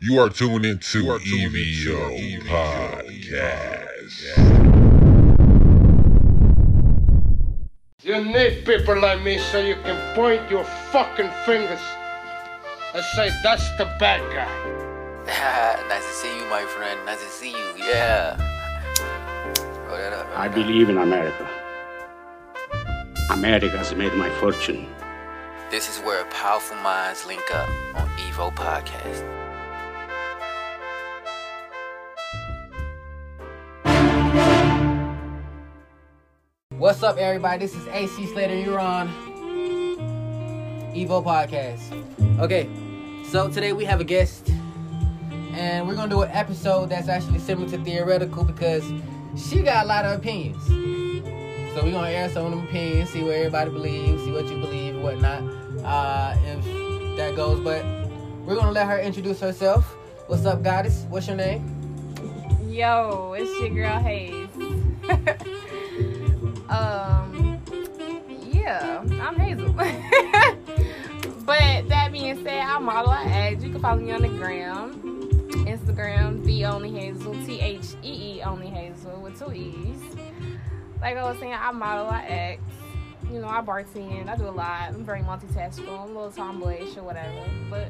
You are tuned into EVO Podcast. You need people like me so you can point your fucking fingers and say, that's the bad guy. nice to see you, my friend. Nice to see you. Yeah. Roll that up. roll I that believe in America. America has made my fortune. This is where powerful minds link up on Evo Podcast. What's up, everybody? This is AC Slater. You're on Evo Podcast. Okay, so today we have a guest, and we're gonna do an episode that's actually similar to theoretical because she got a lot of opinions. So we're gonna air some of them opinions, see what everybody believes, see what you believe and whatnot. Uh, if that goes, but we're gonna let her introduce herself. What's up, goddess? What's your name? Yo, it's your girl Hayes. um, yeah, I'm Hazel. but that being said, I model, I act. You can follow me on the gram, Instagram, the only Hazel, T H E E only Hazel with two E's. Like I was saying, I model, I act. You know, I bartend. I do a lot. I'm very multitasking. I'm a little tomboyish or whatever. But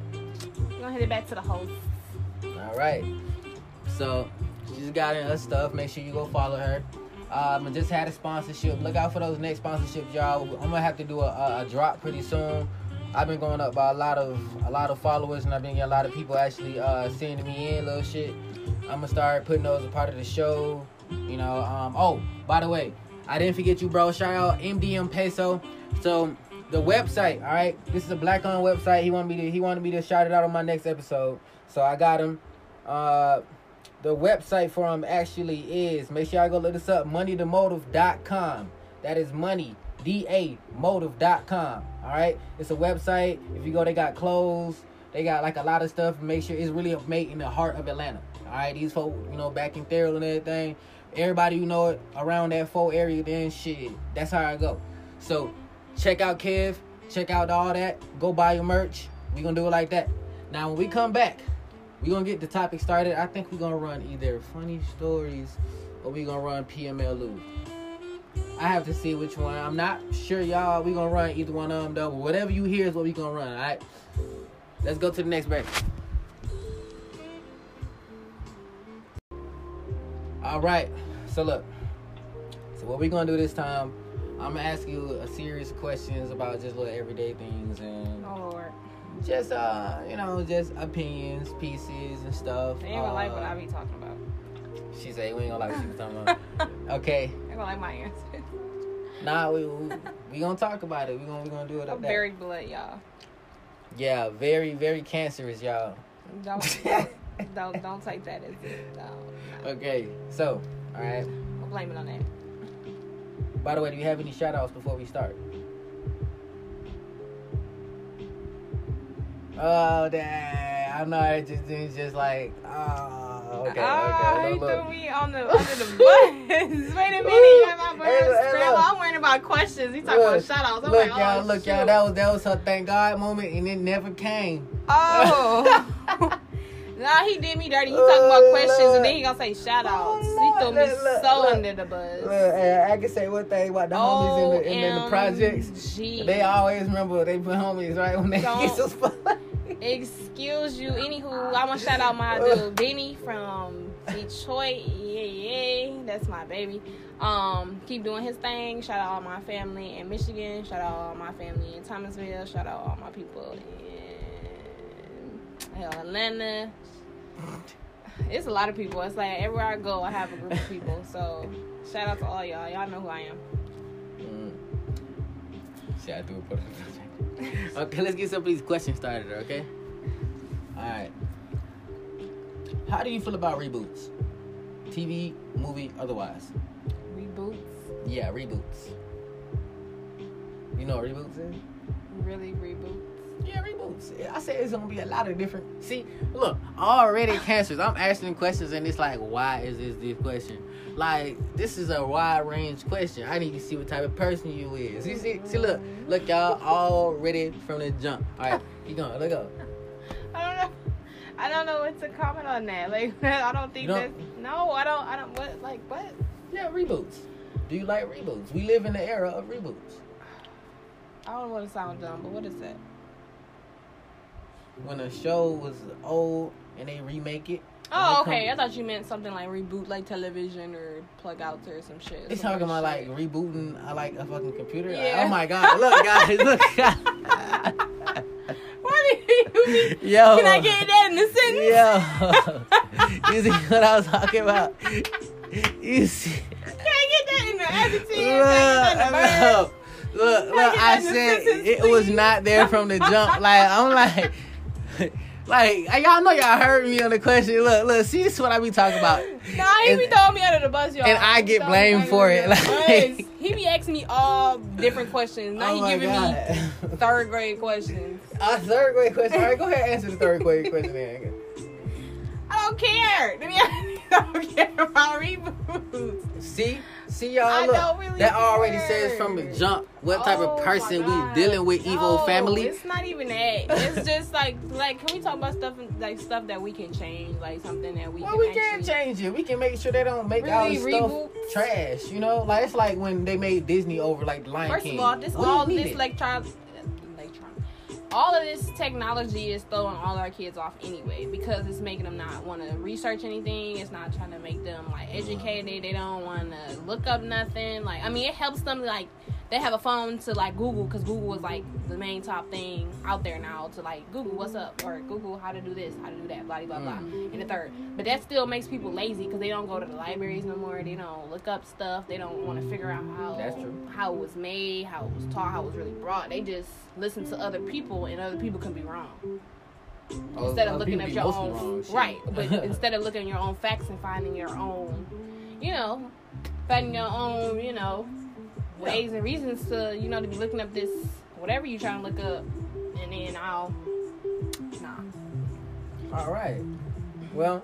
we're gonna hit it back to the host. All right. So she's got her stuff. Make sure you go follow her. Um, I just had a sponsorship. Look out for those next sponsorships, y'all. I'm gonna have to do a, a, a drop pretty soon. I've been going up by a lot of a lot of followers, and I've been getting a lot of people actually uh, sending me in little shit. I'm gonna start putting those a part of the show. You know. Um, oh, by the way, I didn't forget you, bro. Shout out MDM Peso. So the website, all right. This is a black-owned website. He wanted me to he wanted me to shout it out on my next episode. So I got him. Uh, the website for him actually is make sure y'all go look this up moneythemotive.com that is money da motive.com all right? It's a website. If you go they got clothes. They got like a lot of stuff. Make sure it's really made in the heart of atlanta all right? These folk you know back in Thurl and everything everybody you know it around that full area then shit that's how i go. So check out kev check out all that. Go buy your merch. We gonna do it like that. Now when we come back we're gonna get the topic started. I think we're gonna run either funny stories or we're gonna run PMLU. I have to see which one. I'm not sure, y'all. We're gonna run either one of them though. Whatever you hear is what we're gonna run, alright? Let's go to the next break. Alright, so look. So what we're gonna do this time, I'm gonna ask you a series of questions about just little everyday things and Oh Lord, just uh, you know, just opinions, pieces, and stuff. they ain't gonna like what Uh, I be talking about. She said we ain't gonna like what she was talking about. okay, They gonna like my answer. nah, we, we we gonna talk about it. We gonna we gonna do it. I'm Up there. very blood, y'all. yeah, very very cancerous, y'all. Don't don't don't take that as it. No, no. Okay, so all right. I'll blame it on that. By the way, do you have any shout outs before we start? Oh, dang. I know it just like, oh, okay, oh, okay. Ah, he Look, look. threw me on the under the bus. Wait a minute, you got my look, scrambled. I'm worrying about questions. He talking Look, about shout outs. I'm look, like, y'all, oh, look, y'all. That was that was her thank God moment, and it never came. Oh. nah, he did me dirty. He talking about Oh, questions Lord. and then he gonna say shout oh, outs. Oh, he threw me look, so look. under the bus. Look, I can say one thing about the homies in the, in, the projects. They always remember they put homies right when they Don't- get so spot. Excuse you. Anywho, I want to shout out my dude Benny from Detroit. Yeah, yeah, that's my baby. Um, keep doing his thing. Shout out all my family in Michigan. Shout out all my family in Thomasville. Shout out all my people in hell, Atlanta. It's a lot of people. It's like everywhere I go, I have a group of people. So shout out to all y'all. Y'all know who I am. Mm. See, I do it for the project. Okay, let's get some of these questions started. Okay. All right. How do you feel about reboots? TV, movie, otherwise. Reboots. Yeah, reboots. You know what reboots is? Really reboots. Yeah, reboots. I said it's gonna be a lot of different. See, look, already cancers. I'm asking questions, and it's like, why is this this question? Like, this is a wide range question. I need to see what type of person you is. You see, see, look, look, y'all already from the jump. All right, keep going. Look up. I don't know. I don't know what to comment on that. Like, I don't think that. No, I don't. I don't. What? Like, what? Yeah, reboots. Do you like reboots? We live in the era of reboots. I don't want to sound dumb, but what is that? When a show was old and they remake it. Oh, okay. I thought you meant something like reboot, like television or plug out or some shit. Some talking about like rebooting I like a fucking computer. Like, oh my god, look guys, look. What do you mean? Yo. Can I get that in the sentence? Yo. you see what I was talking about? You see Can I get that in the adjective? Look, Can I in the look, look, I I that in the said sentence, it was not there from the jump. Like I'm like like y'all know y'all heard me on the question. Look, look, see this is what I be talking about. Nah, he be throwing me under the bus, y'all. and I get blamed for it, like- he be asking me all different questions. Now Oh he giving God. me third grade questions. Uh, third grade question. All right, go ahead and answer the third grade question. Then. I don't care. I don't care about reboots. See, see y'all. I Look, really that already care. says from the jump what type Oh of person we dealing with. No, family. It's not even that. It's just like like can we talk about stuff like stuff that we can change, like something that we Well, can we can change it. We can make sure they don't make Really, our reboots? stuff trash. You know, like it's like when they made Disney over like the Lion First King. of all, this We all this electron, electron, all of this technology is throwing all our kids off anyway because it's making them not want to research anything. It's not trying to make them like educated. They don't want to look up nothing. Like I mean, it helps them like they have a phone to like Google because Google is like the main top thing out there now to like Google what's up or Google how to do this, how to do that, blah blah blah. Mm. And the third, but that still makes people lazy because they don't go to the libraries no more. They don't look up stuff. They don't want to figure out how That's true. how it was made, how it was taught, how it was really brought. They just listen to other people, and other people can be wrong. Oh, Instead of looking at your own wrong, right, but instead of looking at your own facts and finding your own, you know, finding your own, you know, ways and reasons to, you know, to be looking up this whatever you're trying to look up, and then I'll, nah. All right. Well,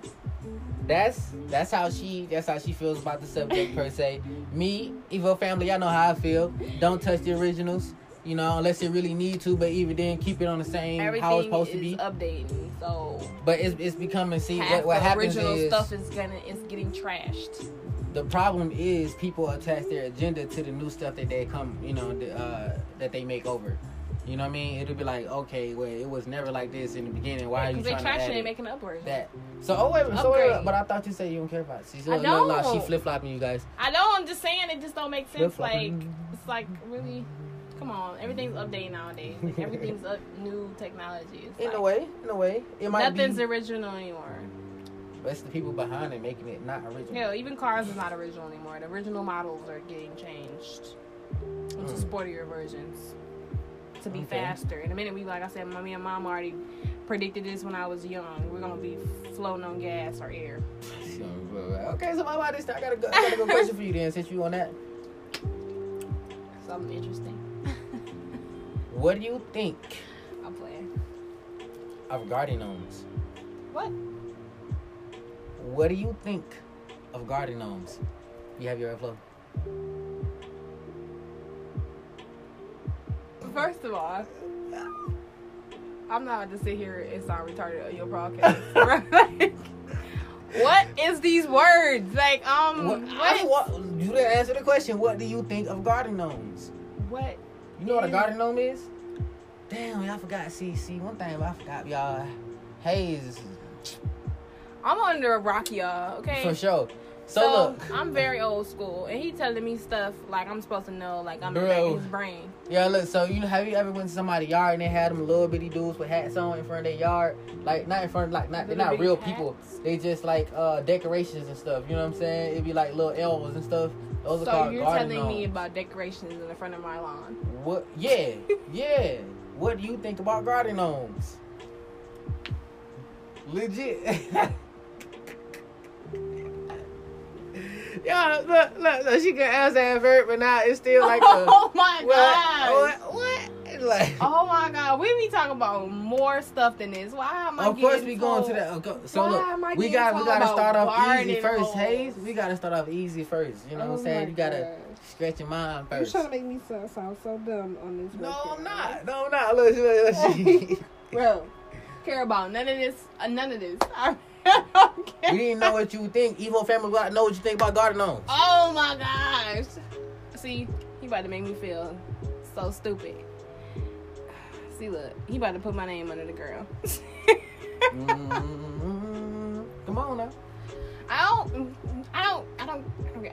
that's that's how she that's how she feels about the subject per se. Me, Evo family, y'all know how I feel. Don't touch the originals. You know, unless you really need to, but even then, keep it on the same Everything how it's supposed to be. updating, so But it's it's becoming see what, what happens original is stuff is gonna is getting trashed. The problem is people attach their agenda to the new stuff that they come you know the, uh, that they make over. You know what I mean? It'll be like, okay, well, it was never like this in the beginning. Why are you trying trash to add and it? making upwards. that? So oh wait, so wait, but I thought you said you don't care about. it. See, so, I look, look, she flip flopping you guys. I know. I'm just saying it just don't make sense. Like Flip-flopping. it's like really, come on. Everything's updated nowadays. Like everything's up, new technology. It's In like, a way, in a way, it might nothing's be. original anymore. But it's the people behind it making it not original. Hell, even cars is not original anymore. The original models are getting changed into Mm. sportier versions to be Okay. faster. In a minute, we like I said, mommy and mom already predicted this when I was young. We're gonna be floating on gas or air. Okay, so how about this? I got a good, I got a good question for you then, since you on that. Something interesting. What do you think I'm playing. of garden gnomes? What? What do you think of garden gnomes? You have your airflow. First of all, I'm not to sit here and sound retarded on your broadcast. What is these words? Like, um, What, what? What, you didn't answer the question. What do you think of garden gnomes? What? You know what a garden gnome is? Damn, y'all forgot. See, see, one thing I forgot, y'all. Hayes, I'm under a rock, y'all. Okay. for sure. So, So, look, I'm very old school, and he telling me stuff like I'm supposed to know, like I'm in the Bro. of his brain. yeah, look. So you know, have you ever went to somebody's yard and they had them little bitty dudes with hats on in front of their yard? Like not in front, of, like not they're not real hats? people. They just like uh decorations and stuff. You know what I'm saying? It'd be like little elves and stuff. Those are So called you're telling me about decorations in the front of my lawn? What? Yeah, yeah. What do you think about garden gnomes? Legit. yeah, look, look, look, she can answer that verb, but now it's still like a oh my god! what? What? What? Like, Oh my god, we be talking about more stuff than this. Why am I? of course getting we going to told- that. okay, So Why look, we got we got to start off easy first, holes? Hayes. We got to start off easy first. You know what Oh I'm saying? You gotta gosh. scratch your mind first. You're first. trying to make me sound, sound so dumb on this. No, record. I'm not. No, I'm not. Look, look, look, Bro, care about none of this. Uh, none of this. I care. We didn't know what you think. Evo family got know what you think about garden gnomes. Oh my gosh. See, he about to make me feel so stupid. See, look, he about to put my name under the girl. Mm, Come on now. I don't, I don't, I don't,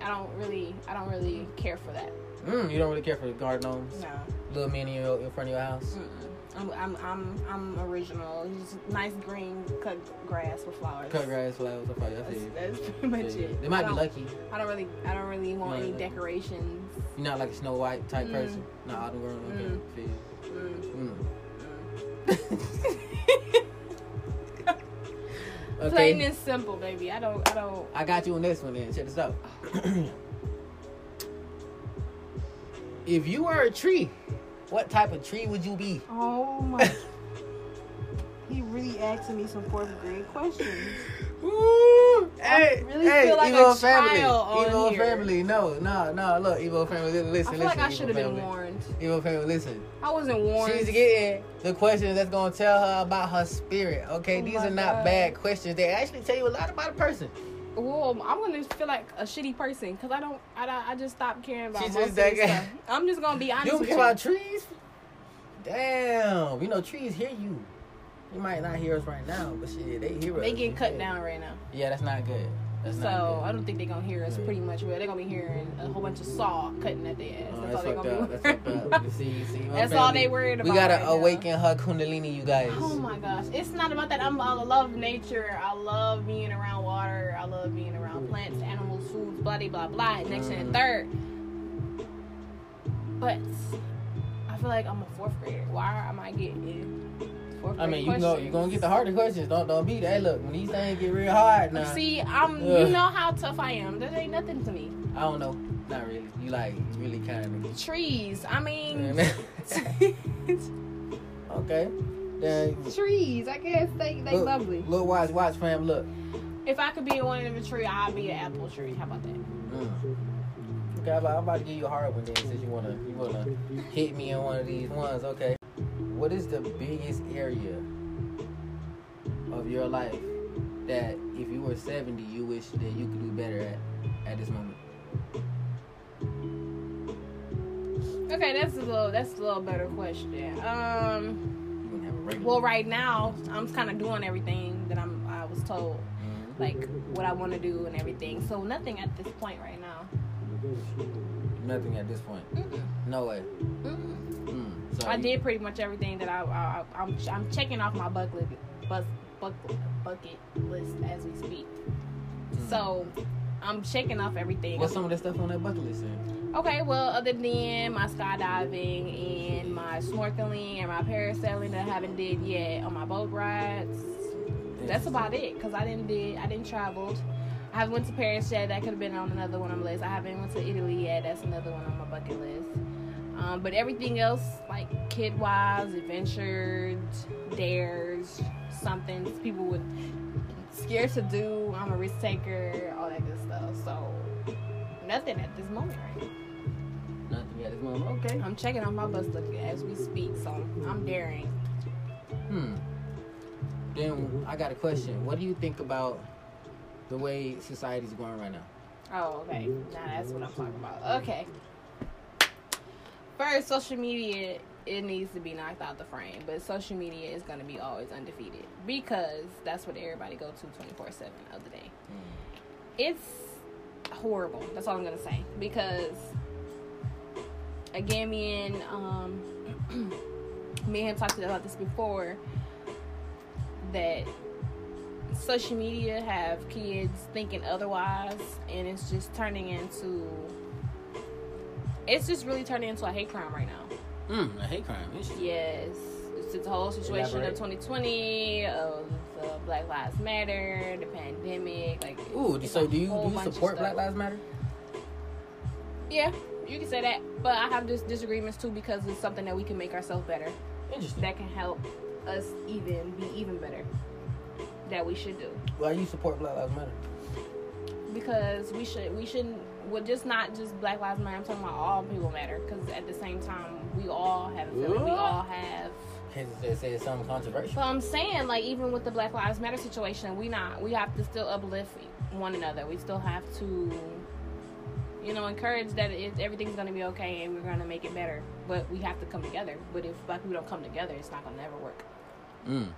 I don't really, I don't really care for that. Mm, you don't really care for the garden gnomes. No. Little mini in, your, in front of your house. Mm-mm. I'm, I'm, I'm, I'm original. Just nice green cut grass with flowers. Cut grass, flowers, that. That's, that's pretty much you. it. They might be lucky. I don't really, I don't really want any decorations. You're not like a Snow White type Mm. person. Not autumn girl. Okay. Mm. Mm. Mm. Plain and simple, baby. I don't, I don't. I got you on this one then. Check this out. if you were a tree, what type of tree would you be? Oh my. he really asking me some fourth grade questions. Ooh, I hey, really hey, feel like Evo a family, Evo family. No, no, no. Look, Evo family. Listen, listen. I feel like I should have been warned. Evo family, listen. I wasn't warned. She's getting the questions that's gonna tell her about her spirit. Okay, Oh these are not God. bad questions. They actually tell you a lot about a person. Well, I'm gonna feel like a shitty person because I don't, I, I just stopped caring about most of that this stuff. I'm just gonna be honest You don't care about trees? Damn, you know trees hear you. You might not hear us right now, but shit, they hear us. They getting cut Yeah. down right now, Yeah, that's not good. That's so I don't think they're gonna hear us pretty much. Well, they're gonna be hearing a whole bunch of saw cutting at their ass. Oh, That's that's all they're gonna up. be. That's up. See, see. That's all they worried about. We gotta right now. awaken her kundalini, you guys. Oh my gosh, it's not about that. I'm, all I love nature. I love being around water. I love being around plants, animals, foods, blah blah blah blah. Next Mm. and third. But I feel like I'm a fourth grader. Why am I getting I mean, you go, questions? you gonna get the harder questions. Don't, don't be that. Look, when these things get real hard now. See, I'm. Ugh. You know how tough I am. That ain't nothing to me. I don't know. Not really. You like really kind of. Trees. I mean, okay. Then trees. I guess they they look, lovely. Look, watch, watch, fam. Look. If I could be in one of the tree, I'd be an apple tree. How about that? Mm. Okay, I'm about, I'm about to give you a hard one then, since you wanna you wanna hit me in one of these ones. Okay. What is the biggest area of your life that if you were 70, you wish that you could do better at at this moment? Okay, that's a little that's a little better question. Um. You wouldn't have a regular. Well, right now I'm kind of doing everything that I'm. I was told, Mhm. like what I want to do and everything. So nothing at this point right now. Nothing at this point. Mm-mm. No way. Mm-mm. I did pretty much everything that I, I I'm I'm checking off my bucket bus bucket bucket list as we speak. Mm. So I'm checking off everything. What's some of the stuff on that bucket list? Then? Okay, well, other than my skydiving and my snorkeling and my parasailing that I haven't did yet on my boat rides, that's about it. Cause I didn't did I didn't traveled. I haven't went to Paris yet. That could have been on another one on my list. I haven't went to Italy yet. That's another one on my bucket list. Um, but everything else, like kid wise, adventures, dares, something people would scared to do. I'm a risk taker, all that good stuff. So nothing at this moment, right? Nothing at this moment. Okay. I'm checking on my bus look as we speak, so I'm daring. Hmm. Then I got a question. What do you think about the way society's going right now? Oh, okay. Now that's what I'm talking about. Okay. First, social media it needs to be knocked out the frame, but social media is gonna be always undefeated because that's what everybody go to 24 seven of the day. It's horrible. That's all I'm gonna say because again, me and um, me and him talked about this before that social media have kids thinking otherwise and it's just turning into it's just really turning into a hate crime right now Hmm. A hate crime. Interesting. yes it's the whole situation Elaborate. of 2020 of the black lives matter the pandemic like Ooh. So do you do you support. Black Lives Matter? yeah you can say that but i have just disagreements too because it's something that we can make ourselves better Interesting. that can help us even be even better that we should do Why you support Black Lives Matter? because we should we shouldn't well just not just black lives matter i'm talking about all people matter because at the same time we all have a feeling we all have case it says something controversial. So I'm saying, like, even with the Black Lives Matter situation, we not we have to still uplift one another. We still have to, you know, encourage that it, everything's gonna be okay and we're gonna make it better. But we have to come together. But if black people don't come together, it's not gonna ever work. Mm.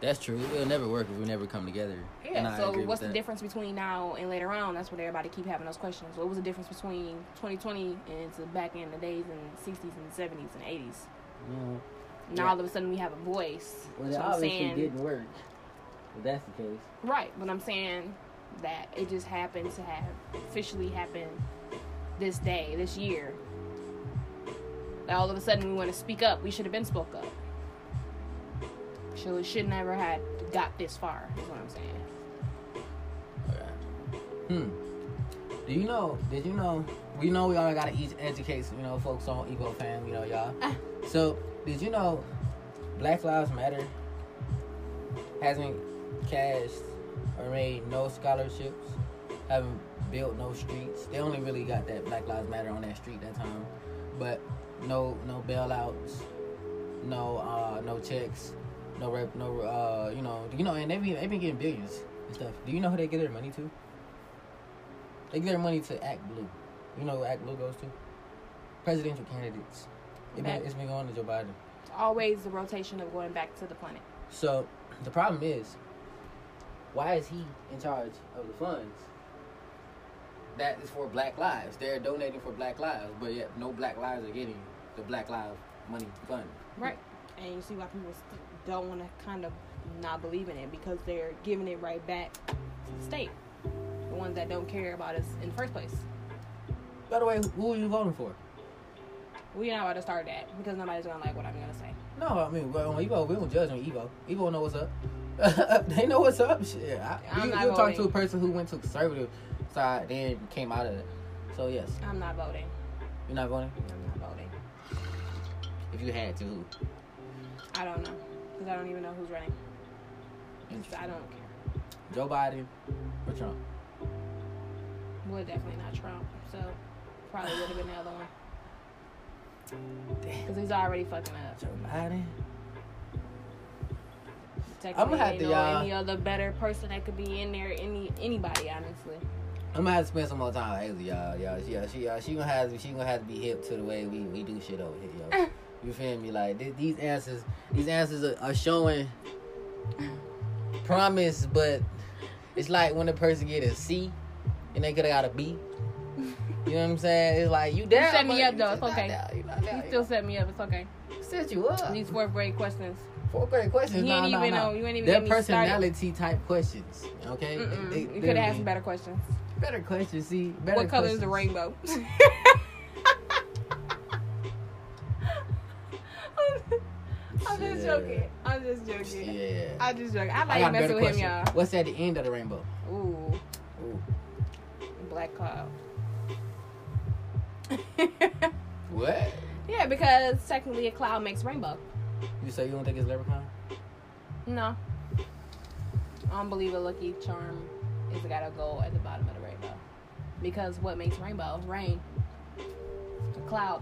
That's true. It'll never work if we never come together. Yeah. I So what's the that. difference between now and later on? That's what everybody keep having those questions. What was the difference between 2020 and to back in the days in the 60s and 70s and 80s? Mm. Now Yeah. all of a sudden we have a voice. Well, it obviously saying, didn't work. If that's the case. Right, but I'm saying that it just happened to have officially happened this day, this year. That all of a sudden we want to speak up. We should have been spoke up. So it should never had got this far. Is what I'm saying. Hmm. Do you know? Did you know? We know we all gotta each educate, you know, folks on Evo fam, you know, y'all. Ah. So, did you know Black Lives Matter hasn't cashed or made no scholarships, haven't built no streets. They only really got that Black Lives Matter on that street that time, but no, no bailouts, no, uh, no checks, no rep, no, uh, you know, you know, and they be they've been getting billions and stuff. Do you know who they get their money to? They give their money to Act Blue. You know who Act Blue goes to? Presidential candidates. It been, it's been going to Joe Biden. It's Always the rotation of going back to the planet. So the problem is, why is he in charge of the funds? That is for Black Lives. They're donating for Black Lives, but yet no Black Lives are getting the Black Lives money fund. Right. And you see why people st- don't want to kind of not believe in it because they're giving it right back to the state. The ones that don't care about us in the first place. By the way, who are you voting for? We're not about to start that because nobody's going to like what I'm going to say. No, I mean, well, on Evo, we don't judge on Evo. Evo know what's up. they know what's up. Shit, I, I'm you, not you talk to a person who went to conservative side, then came out of it. So yes, I'm not voting. you're not voting. I'm not voting. If you had to? I don't know because I don't even know who's running. I don't care. Joe Biden or Trump? Well, definitely not Trump. So probably would have been the other one because he's already fucking up. Joe Biden. Technically, have ain't to, no y'all- any other better person that could be in there. Any anybody, honestly. I'm gonna have to spend some more time with Haley, y'all. Y'all, she, uh, she, uh, she gonna have, to, she gonna have to be hip to the way we, we do shit over here, yo. You feel me? Like th- these answers, these answers are, are showing promise, but it's like when a person get a C and they could have got a B. You know what I'm saying? It's like you down. set me up, though. It's okay. down. You down. He You still set me up. It's okay. set you up. These fourth grade questions. Fourth grade questions. You ain't nah, even nah. know- you ain't even They're get me started. personality type questions. Okay. Mm-mm. They- you could have they- asked some better questions. better questions. See, better what color is the rainbow? I'm just joking. I'm just joking. Yeah. I'm just joking. I like messing with him, y'all. What's at the end of the rainbow? Ooh, Ooh. black cloud. What? yeah, because technically a cloud makes rainbow. You say you don't think it's leprechaun? No. I don't believe a lucky charm is gotta go at the bottom of the rainbow. Because what makes rainbow? Rain. A cloud.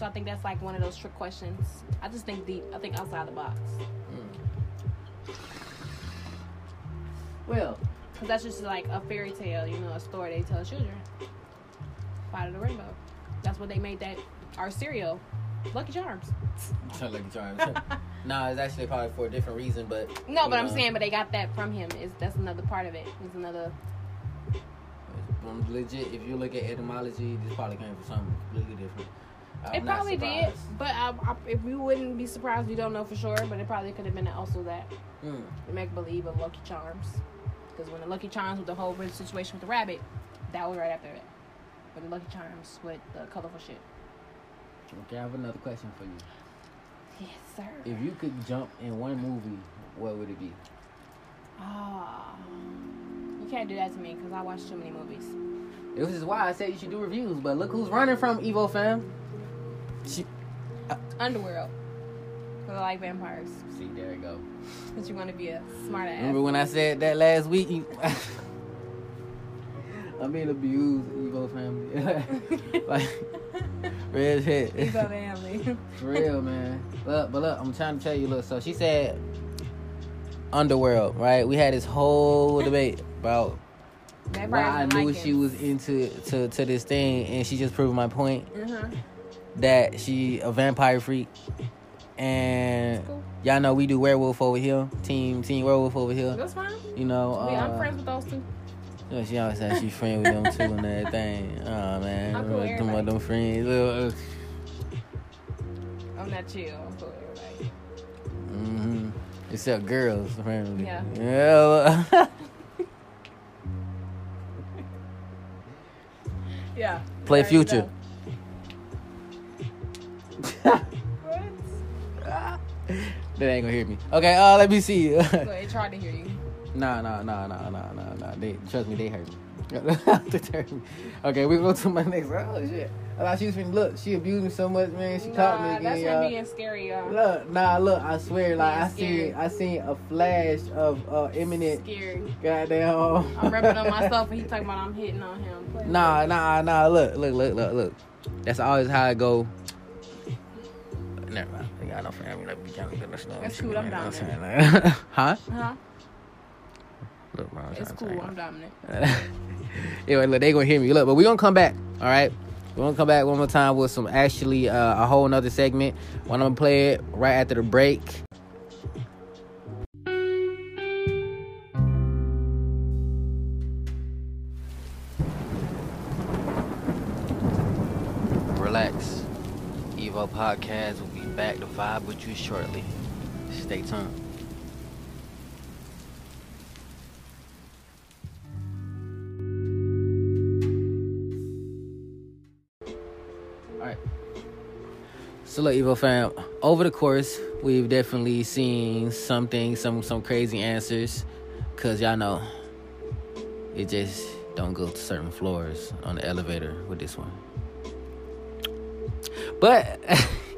So I think that's like one of those trick questions. I just think deep. I think outside the box. Well, Because that's just like a fairy tale, you know, a story they tell children. Part of the rainbow. That's what they made that, our cereal. Lucky Charms. lucky charms. nah, it's actually probably for a different reason, but No, you but I'm saying, but they got that from him. Is That's another part of it. It's another um, legit. If you look at etymology, this probably came from something completely different. I'm it probably did, but I, I, if we wouldn't be surprised, we don't know for sure. But it probably could have been also that Mm. the make believe of Lucky Charms, because when the Lucky Charms with the whole situation with the rabbit, that was right after it. But the Lucky Charms with the colorful shit. Okay, I have another question for you. Yes, sir. If you could jump in one movie, what would it be? Ah, you can't do that to me because I watch too many movies. This is why I said you should do reviews. But look who's running from Evo fam. She, Underworld, because I like vampires. see, there you go. Because you want to be a smart ass. Remember when I said that last week? You, I'm being abused, Evo family. like, real shit. Evo family. For real, man. Look, but look, I'm trying to tell you, look, so she said Underworld, right? We had this whole debate about why I knew like she was into to, to this thing, and she just proved my point Mhm. That she a vampire freak. And y'all know we do werewolf over here, team team werewolf over here. That's fine. You know, We- I'm uh, friends with those two. you know, she always says she friend with them too and everything. Oh man, I'm cool them, them friends. Uh, I'm not chill. I'm cool with everybody. hmm Except girls, apparently. Yeah. Yeah. Yeah. Play Future. know. They ain't gonna hear me. Okay, uh, let me see. What? They tried to hear you. nah, nah, nah, nah, nah, nah, nah. They trust me, they heard me. They heard me. okay, we go to my next. Oh shit! I thought she was finna look. She abused me so much, man. She caught me again, that's y'all. being scary, y'all. Look, nah, look. I swear, like I Being seen. I seen a flash of uh imminent Scary. goddamn. I'm repping on myself and he talking about I'm hitting on him. Play Nah, nah, nah. Look, look, look, look, look. That's always how I go. Never mind. I got no family. Let me count this stuff. That's cool, I'm down huh? Huh? Look, bro, I'm It's trying to cool. tell you. I'm dominant. anyway, look, they gonna hear me. Look, but we gonna come back. All right, We're gonna come back one more time with some actually uh, a whole nother segment. When I'm gonna play it right after the break. Relax. Evo Podcast back to vibe with you shortly. Stay tuned. Alright. So look, Evo fam, over the course, we've definitely seen something, some some crazy answers. Cause y'all know it just don't go to certain floors on the elevator with this one. But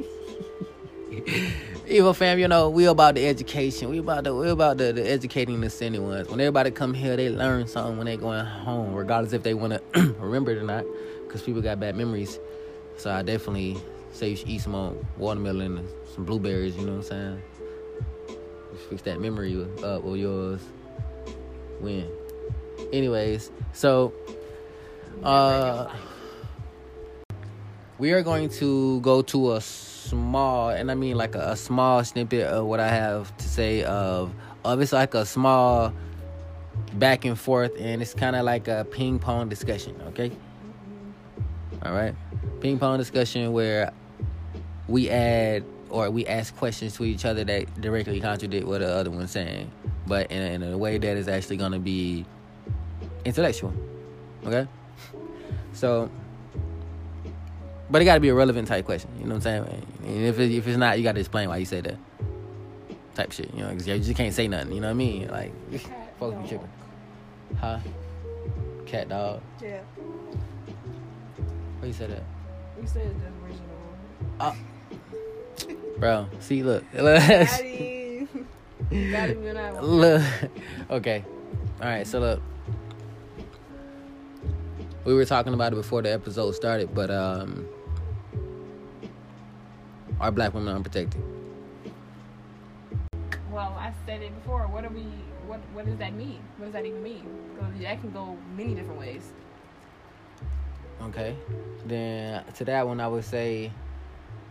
Evo fam, you know, we about the education. We about the we about the, the educating the sending ones. When everybody come here, they learn something when they going home, regardless if they want to remember it or not. Cause people got bad memories. So I definitely say you should eat some more watermelon and some blueberries, you know what I'm saying? Fix that memory up of yours. Win. Anyways, so uh we are going to go to a small and I mean like a, a small snippet of what I have to say of of it's like a small back and forth and it's kind of like a ping pong discussion, okay? All right. Ping pong discussion where we add or we ask questions to each other that directly contradict what the other one's saying, but in a, in a way that is actually going to be intellectual. Okay? So, but it got to be a relevant type question. You know what I'm saying? And if, it, if it's not, you got to explain why you said that type shit. You know, because you just can't say nothing. You know what I mean? Like, folks be tripping. Huh? Cat dog. Yeah. Why you said that? You said the original. Uh, bro, see, look, Got him. Got him in that look. Okay, all right. So look, we were talking about it before the episode started, but um, are black women unprotected? Well, I said it before. What are we? What What does that mean? What does that even mean? that can go many different ways. Okay, then to that one, I would say,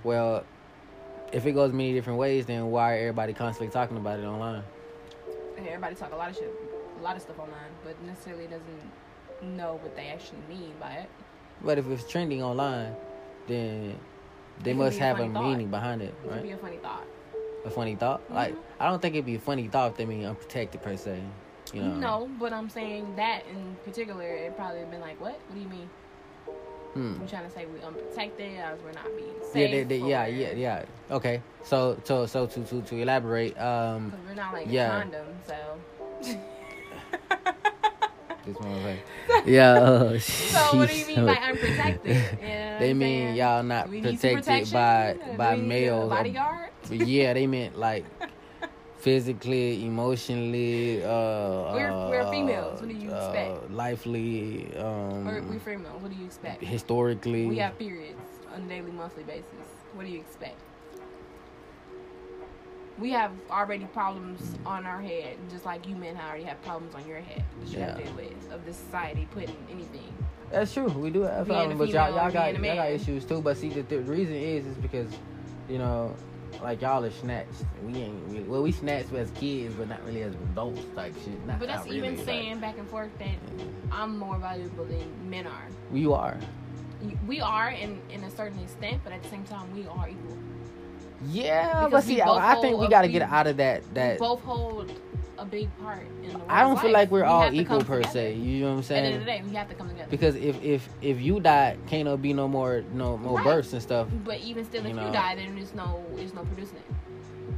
well, if it goes many different ways, then why are everybody constantly talking about it online? And everybody talk a lot of shit, a lot of stuff online, but necessarily doesn't know what they actually mean by it. But if it's trending online, then they must be a have a meaning behind it, right? It could be a funny thought. a funny thought. Like I don't think it'd be a funny thought if they mean unprotected per se. You know. No, but I'm saying that in particular, it probably have been like, what? What do you mean? Hmm. I'm trying to say we're unprotected, as we're not being Yeah, safe. they, they, yeah, yeah, yeah. Okay. So, so, so to to to elaborate, um, Because we're not like Yeah. a condom, so. this one was like, yeah. uh, So what do you mean by unprotected? You know what they mean saying? y'all not we protected by by we males. or- yeah, they meant like physically, emotionally. Uh, We're- uh, we're females. What do you uh, expect? lively. Um, We're, we females. What do you expect? historically. We have periods on a daily, monthly basis. What do you expect? We have already problems on our head, just like you men already have problems on your head that you have to Yeah. deal with of this society putting anything. That's true. We do have problems, but y'all, y'all got y'all got issues too. But see, the, the reason is is because, you know, like y'all are snatched. We ain't really, well, we snatched as kids, but not really as adults type shit. Not, But that's not even really, saying back and forth that I'm more valuable than men are. You are. We are in in a certain extent, but at the same time, we are equal. Yeah, Because but see, I, I think we got to get out of that. That both hold a big part in the world's I don't feel like we're We all equal per together. se. You know what I'm At the end of saying? the day, we have to come together. Because if if if you die, can't be no more no more Right. births and stuff. But even still, You if know. you die, then there's no there's no producing it.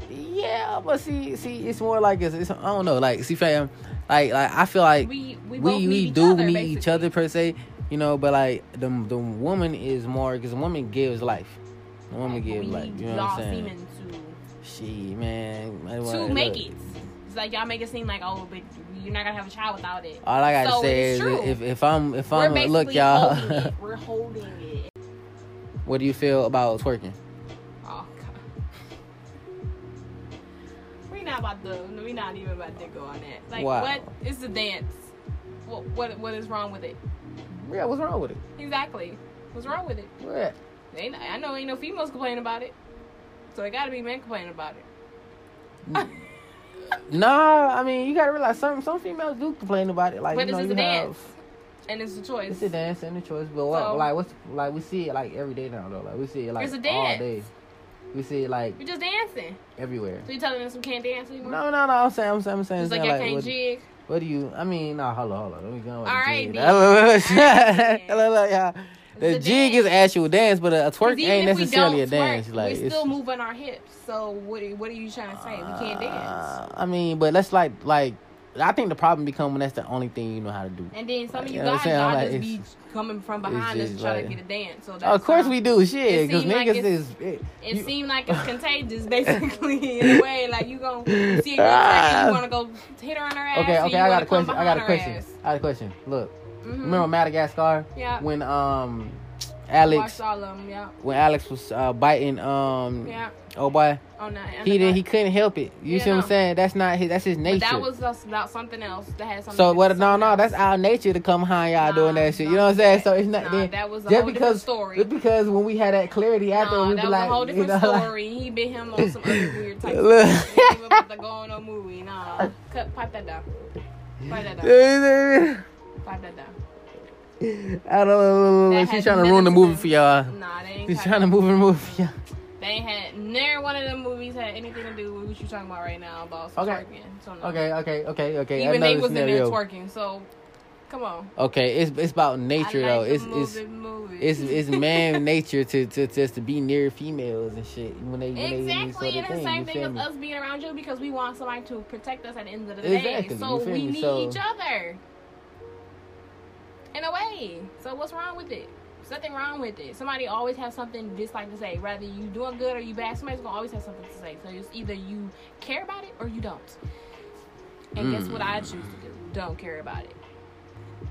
Yeah, but see, see, it's more like it's, it's I don't know, like see, fam, like like I feel like We we we we, need each do other, meet basically. each other per se, you know, but like the the woman is more because the woman gives life. The woman but gives life. You know what I'm saying? She man, to make it. It's like y'all make it seem like oh, but you're not gonna have a child without it. All I gotta So say is true. if if I'm if I'm look y'all, holding it. We're holding it. what do you feel about twerking? Oh god. We not about to. We not even about to go on that. Like Wow. what is the dance? What what what is wrong with it? Yeah, what's wrong with it? Exactly. What's wrong with it? What? Ain't, I know ain't no females complaining about it. So it gotta be men complaining about it. Mm. Nah, I mean you gotta realize some some females do complain about it. Like But you know it's you a dance. have And it's a choice. it's a dance and a choice, but what So- like what's like we see it like every day now though. Like we see it like It's a all day. We see it like You're just dancing. everywhere. So you telling us we can't dance anymore? No, no, no. I'm saying, I'm saying, I'm saying, It's like like, can't what, jig. what do you? I mean, nah, hold on, hold on. Let me go. All right, jig. then. Look, look, All right, then. look, look, y'all. The a jig is actual dance, but a twerk ain't necessarily a don't dance. like we're it's. still moving our hips. So what are, what are you trying to say? We can't dance. Uh, I mean, but let's like, like, I think the problem become when that's the only thing you know how to do. And then some of You you know guys, y'all Like, just be coming from behind us trying like- to get a dance. So of course we do, shit, it because like niggas it's- is. It, It you- seemed like it's contagious, basically, in a way. Like you gonna see a girl Ah. you wanna go hit her on her ass. okay, okay, I got a question. I got a question. ass. I got a question. Look, Mhm. remember Madagascar Yeah. when um Watched Alex all of them. Yeah. when Alex was uh, biting um Yeah. oh boy Oh no. he didn't he couldn't help it. You Yeah, see what. I'm saying? That's not his that's his But nature. that was about something else that had something. so what? No, no, else. that's our nature to come high y'all Nah, doing that shit. You know what I'm saying? that- So it's not nah, then, that was a just because story. just because when we had that clarity after No, we that was like a whole different you know, like- story. he bit him on some other weird type. Of. He about to go on a movie. Nah, cut, pipe that down. Pipe that down. Pipe that down. I don't know. She's trying to ruin the movie for y'all. Nah, they ain't She's trying to move the movie for y'all. They ain't had never one of them movies had anything to do with what you're talking about right now about Okay. twerking. So no. Okay, okay, okay, okay. Even they was in there twerking. So come on. Okay, it's it's about nature I though. like It's it's movie. it's it's man nature to, to just to be near females and shit when they when when they Exactly, and the same thing as us being around you because we want somebody to protect us at the end of the Exactly, day. So we need So- each other. In a way. So what's wrong with it? There's nothing wrong with it. Somebody always has something dislike to say. Whether you doing good or you bad, somebody's gonna always have something to say. So it's either you care about it or you don't. And guess what I choose to do? Mm. Don't care about it.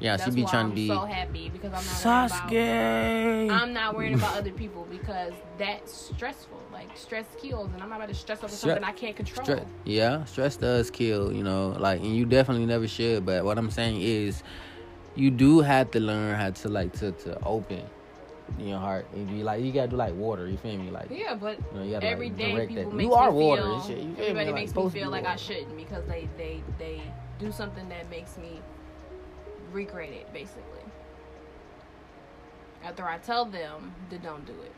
Yeah, That's she be why trying I'm to be so happy because I'm not worried about Sasuke. I'm not worried about other people because that's stressful. Like stress kills, and I'm not about to stress over Stre- something I can't control. Stress, yeah, stress does kill, you know, like, and you definitely never should. But what I'm saying is, you do have to learn how to like to to open your heart and be like, you gotta do like water. You feel me? Like, Yeah, but you know, you gotta every like, day people that. make You are me water feel. and shit. You feel me? everybody Like, makes me feel like I shouldn't because they they they do something that makes me regret it. Basically, after I tell them to don't do it.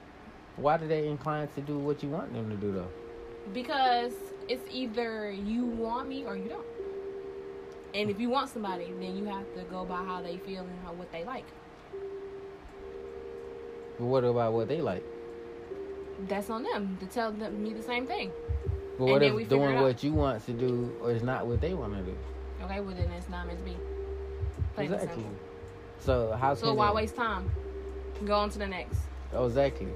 Why do they incline to do what you want them to do though? Because it's either you want me or you don't. And if you want somebody, then you have to go by how they feel and how what they like. But what about what they like? That's on them to tell them me the same thing. But And what if doing what you want to do or is not what they want to do? Okay, well then it's not meant to be. Plain Exactly. So how So why waste time? Go on to the next. Oh, exactly.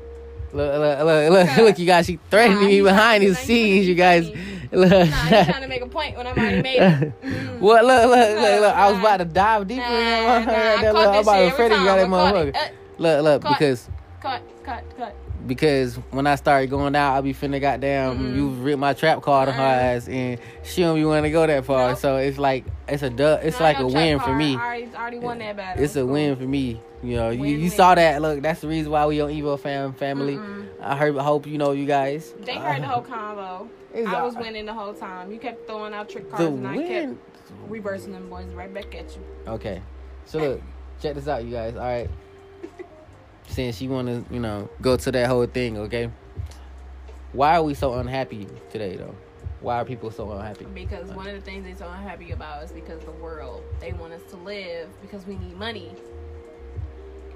Look, look, look, look, look, you guys, she threatening Nah, me behind the scenes, you guys. Look. Nah, he's trying to make a point when I'm already made it. Mm. What? Look, look, look, look. I was about to dive deeper. Nah, in that nah. I Look, caught I'm this about shit to time. got that motherfucker. Uh, Look, look, Caught. because Cut, cut, cut. because when I started going out, I be finna goddamn Mm-mm. you ripped my trap card on her Uh-uh. ass, and she don't be want to go that far. Nope. So it's like it's a du- it's like a win for me. I already, already won that battle. It's a win for me. You know, you, you saw that. Look, that's the reason why we on Evo fam family. Mm-mm. I heard. Hope you know you guys. They Uh, heard the whole convo. I was winning the whole time. You kept throwing out trick cards, and I kept reversing them boys right back at you. Okay, so look, check this out, you guys. All right, since you want to, you know, go to that whole thing, okay? Why are we so unhappy today, though? Why are people so unhappy? Because one of the things they're so unhappy about is because the world. They want us to live because we need money.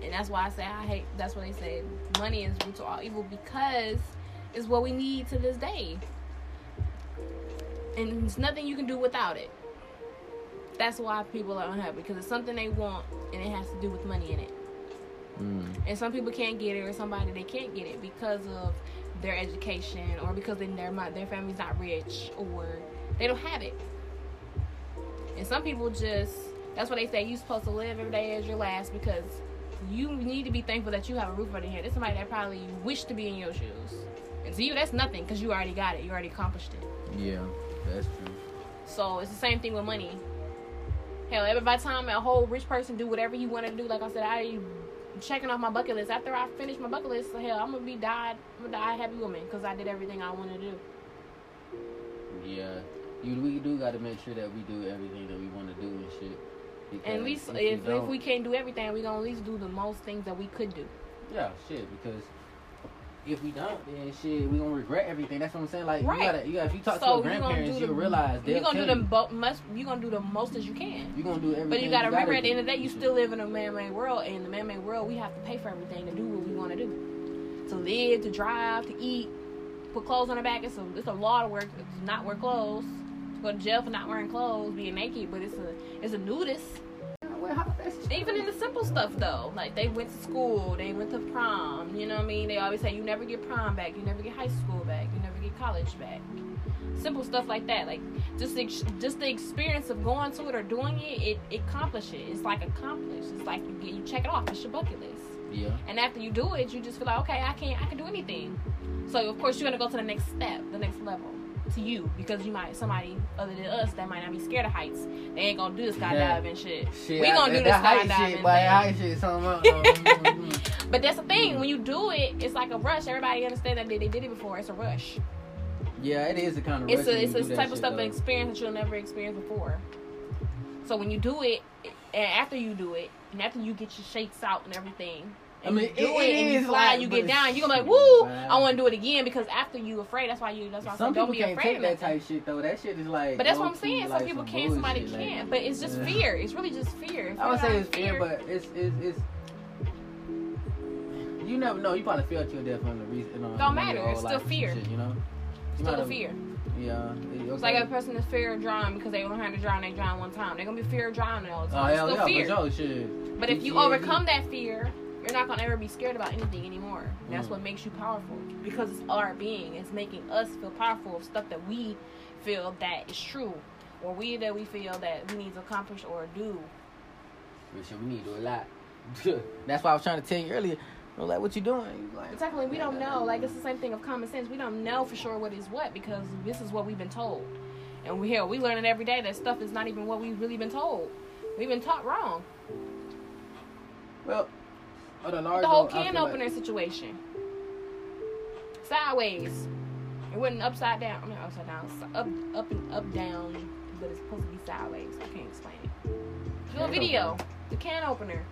And that's why I say I hate that's why they say. Money is root to all evil because it's what we need to this day. And there's nothing you can do without it. That's why people are unhappy because it's something they want and it has to do with money in it. Mm. and some people can't get it or somebody they can't get it because of their education or because they, their their family's not rich or they don't have it and some people just that's what they say you're supposed to live every day as your last because you need to be thankful that you have a roof over your head there's somebody that probably wish to be in your shoes and to you that's nothing because you already got it you already accomplished it Yeah, that's true. so it's the same thing with money. Hell, every by time a whole rich person do whatever you want to do, like I said, I checking off my bucket list. After I finish my bucket list, hell, I'm gonna be died. I'm gonna die a happy woman because I did everything I want to do. Yeah, you we do got to make sure that we do everything that we want to do and shit. And because least if, if, we if we can't do everything, we gonna at least do the most things that we could do. yeah, shit, because if we don't, then shit, we gonna regret everything. That's what I'm saying. Like Right. you gotta, you gotta, if you talk So to your grandparents, you'll the realize you gonna do the you. bo- most. You gonna do the most as you can. You gonna do everything. But you gotta remember, gotta at the end of the day, you still live in a man-made world, and in the man-made world, we have to pay for everything to do what we want to do, to live, to drive, to eat, put clothes on our back. It's a it's a lot of work to not wear clothes, go to jail for not wearing clothes, being naked. But it's a it's a nudist. Well, how- that's- Even in the simple stuff though, like they went to school, they went to prom. You know what I mean? They always say you never get prom back, you never get high school back, you never get college back. Simple stuff like that, like just the, just the experience of going to it or doing it, it, it accomplish it. It's like accomplished. It's like you get you check it off. It's your bucket list. Yeah. And after you do it, you just feel like okay, I can I can do anything. So of course you're gonna go to the next step, the next level to you because you might somebody other than us that might not be scared of heights. They ain't gonna do this Yeah. skydiving shit. Shit, we gonna do that this skydiving shit, thing. Height shit, something. But that's the thing. Mm-hmm. When you do it, it's like a rush. Everybody understand that they, they did it before. It's a rush. yeah, it is a kind of. It's a it's a type of stuff, though. an experience that you'll never experience before. So when you do it, and after you do it, and after you get your shakes out and everything, I mean, you do it- it, and you is fly, like- you get down, you're gonna be like, "Woo! I want to do it again." Because after you afraid, that's why you. That's why I Some said, don't people be can't afraid take of that type shit though. That shit is like. But that's what I'm saying. Some people some can, somebody like- can't. But it's just Yeah. fear. It's really just fear. I would say it's fear, but it's it's it's. You never know. You probably feel to your death on the reason. Don't matter, it's still fear. Shit, you know. You still a fear. Yeah. it- It's like a person that's fear of drowning because they don't have to drown, they drown one time. They're gonna be fear of drowning all the Oh time. It's hell still yeah, fear. for sure, shit. But if you overcome that fear, you're not gonna ever be scared about anything anymore. That's Mm. what makes you powerful because it's our being. It's making us feel powerful of stuff that we feel that is true, or we that we feel that we need to accomplish or do. We need to do a lot. That's why I was trying to tell you earlier. Was like, what you doing? Like, technically, we don't know. Like it's the same thing of common sense. We don't know for sure what is what because this is what we've been told, and we here we learning every day that stuff is not even what we've really been told. We've been taught wrong. well, a large the whole can opener situation. Sideways. It wasn't upside down. I mean upside down. Up up and up down, but it's supposed to be sideways. I can't explain it. Do a video. opener. The can opener.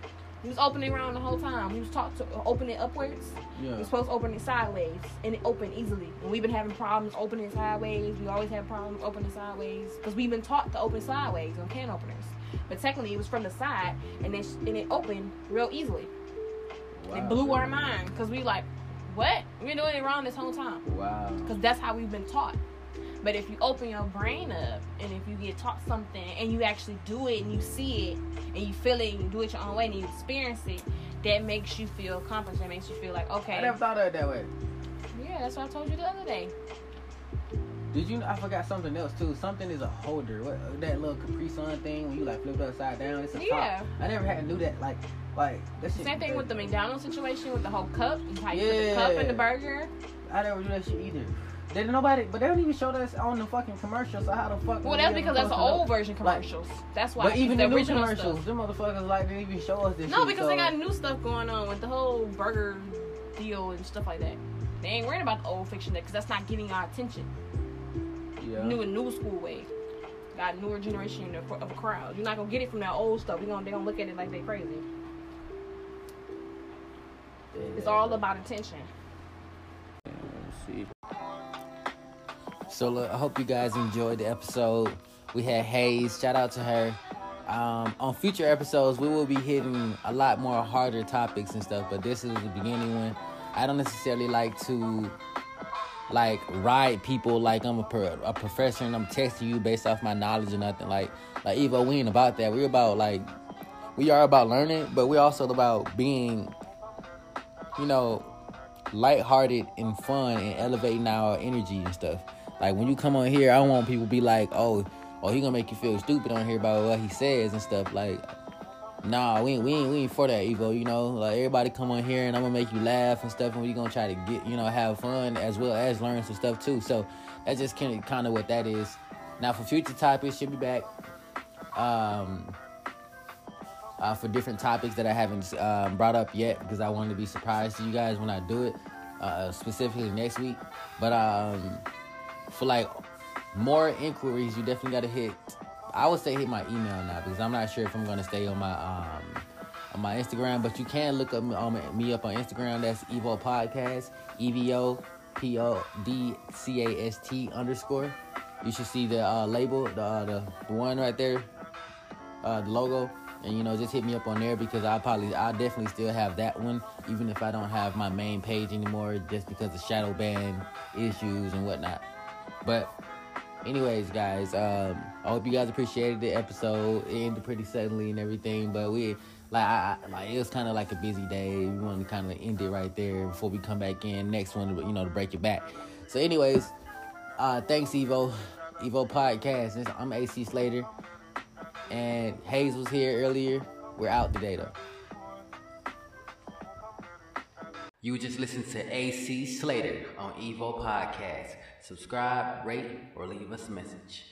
He was opening around the whole time. He was taught to uh, open it upwards. Like, You're yeah. supposed to open it sideways, and it opened easily. And we've been having problems opening sideways. We always have problems opening sideways because we've been taught to open sideways on can openers. But technically, it was from the side, and then and it opened real easily. Wow, It blew our mind because we like, what? We've been doing it wrong this whole time Wow. because that's how we've been taught. But if you open your brain up and if you get taught something and you actually do it and you see it and you feel it and you do it your own way and you experience it, that makes you feel accomplished. That makes you feel like, okay, I never thought of it that way. yeah, that's what I told you the other day. Did you? I forgot something else too. Something is a holder. What that little Capri Sun thing when you like flip it upside down? It's a Yeah. top. I never had to do that. Like, like that shit. Same thing with the McDonald's situation with the whole cup. You how you put the cup in Yeah. the burger. I never do that shit either. They didn't nobody? But they don't even show us on the fucking commercial. So how the fuck? Well, that's because that's the it up? old version Like- commercials. that's why. But even the the new commercials, stuff. them motherfuckers like didn't even show us this. No, shit, because so- they got new stuff going on with the whole burger deal and stuff like that. They ain't worrying about the old fiction because that's not getting our attention. Yeah. New and new school way. Got newer generation of, of a crowd. You're not gonna get it from that old stuff. We gonna they gonna look at it like they crazy. It's all about attention. see. So look, I hope you guys enjoyed the episode. We had Hayes. Shout out to her. Um, on future episodes, we will be hitting a lot more harder topics and stuff. But this is the beginning one. I don't necessarily like to like ride people like I'm a, pro- a professor and I'm testing you based off my knowledge or nothing. Like like Evo, we ain't about that. We're about like we are about learning, but we're also about being, you know, lighthearted and fun and elevating our energy and stuff. Like when you come on here, I don't want people to be like, oh, oh, he gonna make you feel stupid on here about what he says and stuff. Like, nah, we ain't, we ain't, we ain't for that, Evo. You know, like everybody come on here and I'm gonna make you laugh and stuff, and we gonna try to get, you know, have fun as well as learn some stuff too. So that's just kind of kind of what that is. Now for future topics, should be back. Um, uh, for different topics that I haven't um, brought up yet because I want to be surprised to you guys when I do it, uh, specifically next week. But um, for like more inquiries, you definitely got to hit. I would say hit my email now because I'm not sure if I'm gonna stay on my um, on my Instagram, but you can look up me, um, me up on Instagram. That's Evo Podcast, E V O P O D C A S T underscore. You should see the uh, label, the, uh, the the one right there, uh, the logo, and you know just hit me up on there because I probably I definitely still have that one, even if I don't have my main page anymore, just because of shadow ban issues and whatnot. But anyways, guys, um, I hope you guys appreciated the episode. It ended pretty suddenly and everything, but we like I, like it was kind of like a busy day. We wanted to kind of end it right there before we come back in next one, you know, to break it back. So, anyways, uh, thanks Evo, Evo Podcast. I'm AC Slater, and Hayes was here earlier. We're out today though. You just listened to AC Slater on Evo Podcast. Subscribe, rate, or leave us a message.